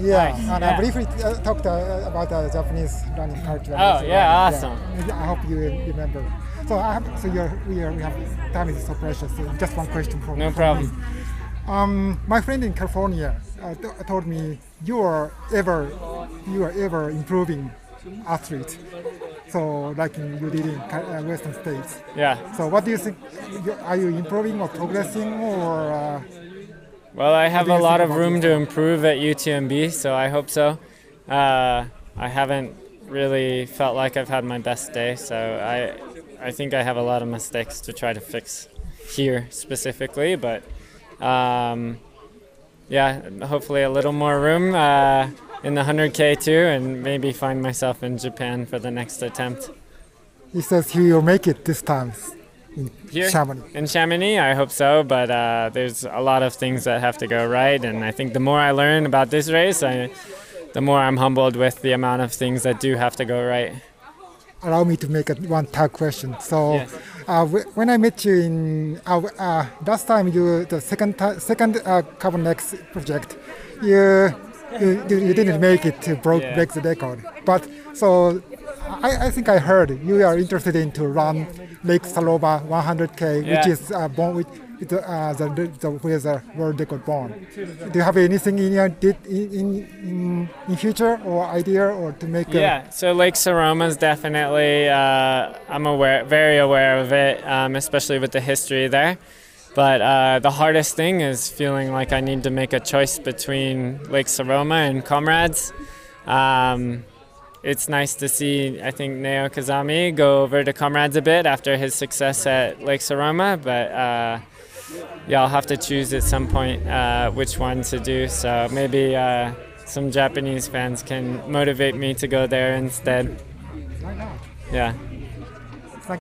Yeah, Nice, and yeah. I briefly uh, talked uh, about the Japanese running culture. Oh, yeah, awesome. Maybe I hope you remember. So I have, so you're, we, are, we have time is so precious. So just one question from No problem. Um, my friend in California uh, t- told me you are ever you are ever improving athlete. So like in, you did in uh, Western States. Yeah. So what do you think? Are you improving or progressing or? Well, I have a lot of room to improve at UTMB, so I hope so. Uh, I haven't really felt like I've had my best day, so I, I think I have a lot of mistakes to try to fix here specifically, but um, yeah, hopefully a little more room uh, in the 100K too, and maybe find myself in Japan for the next attempt. he says he will make it this time in Here? Chamonix. In Chamonix, I hope so, but uh, there's a lot of things that have to go right, and I think the more I learn about this race, I, the more I'm humbled with the amount of things that do have to go right. allow me to make a one tag question. So, Yes. uh, wh- when I met you in uh, uh, last time, you the second second uh, Carbon X project, you you, you you didn't make it to broke Yeah. break the record. But so I, I think I heard you are interested in to run Lake Saroma 100k, which is uh, born with. uh, the, the, where the world record born. Do you have anything in your did in, in, in, future or idea or to make a Yeah, so Lake Saroma's definitely, uh, I'm aware, very aware of it, um, especially with the history there. But uh, the hardest thing is feeling like I need to make a choice between Lake Saroma and Comrades. Um, it's nice to see, I think, Nao Kazami go over to Comrades a bit after his success at Lake Saroma, but uh, yeah, I'll have to choose at some point uh, which one to do. So maybe uh, some Japanese fans can motivate me to go there instead. Yeah.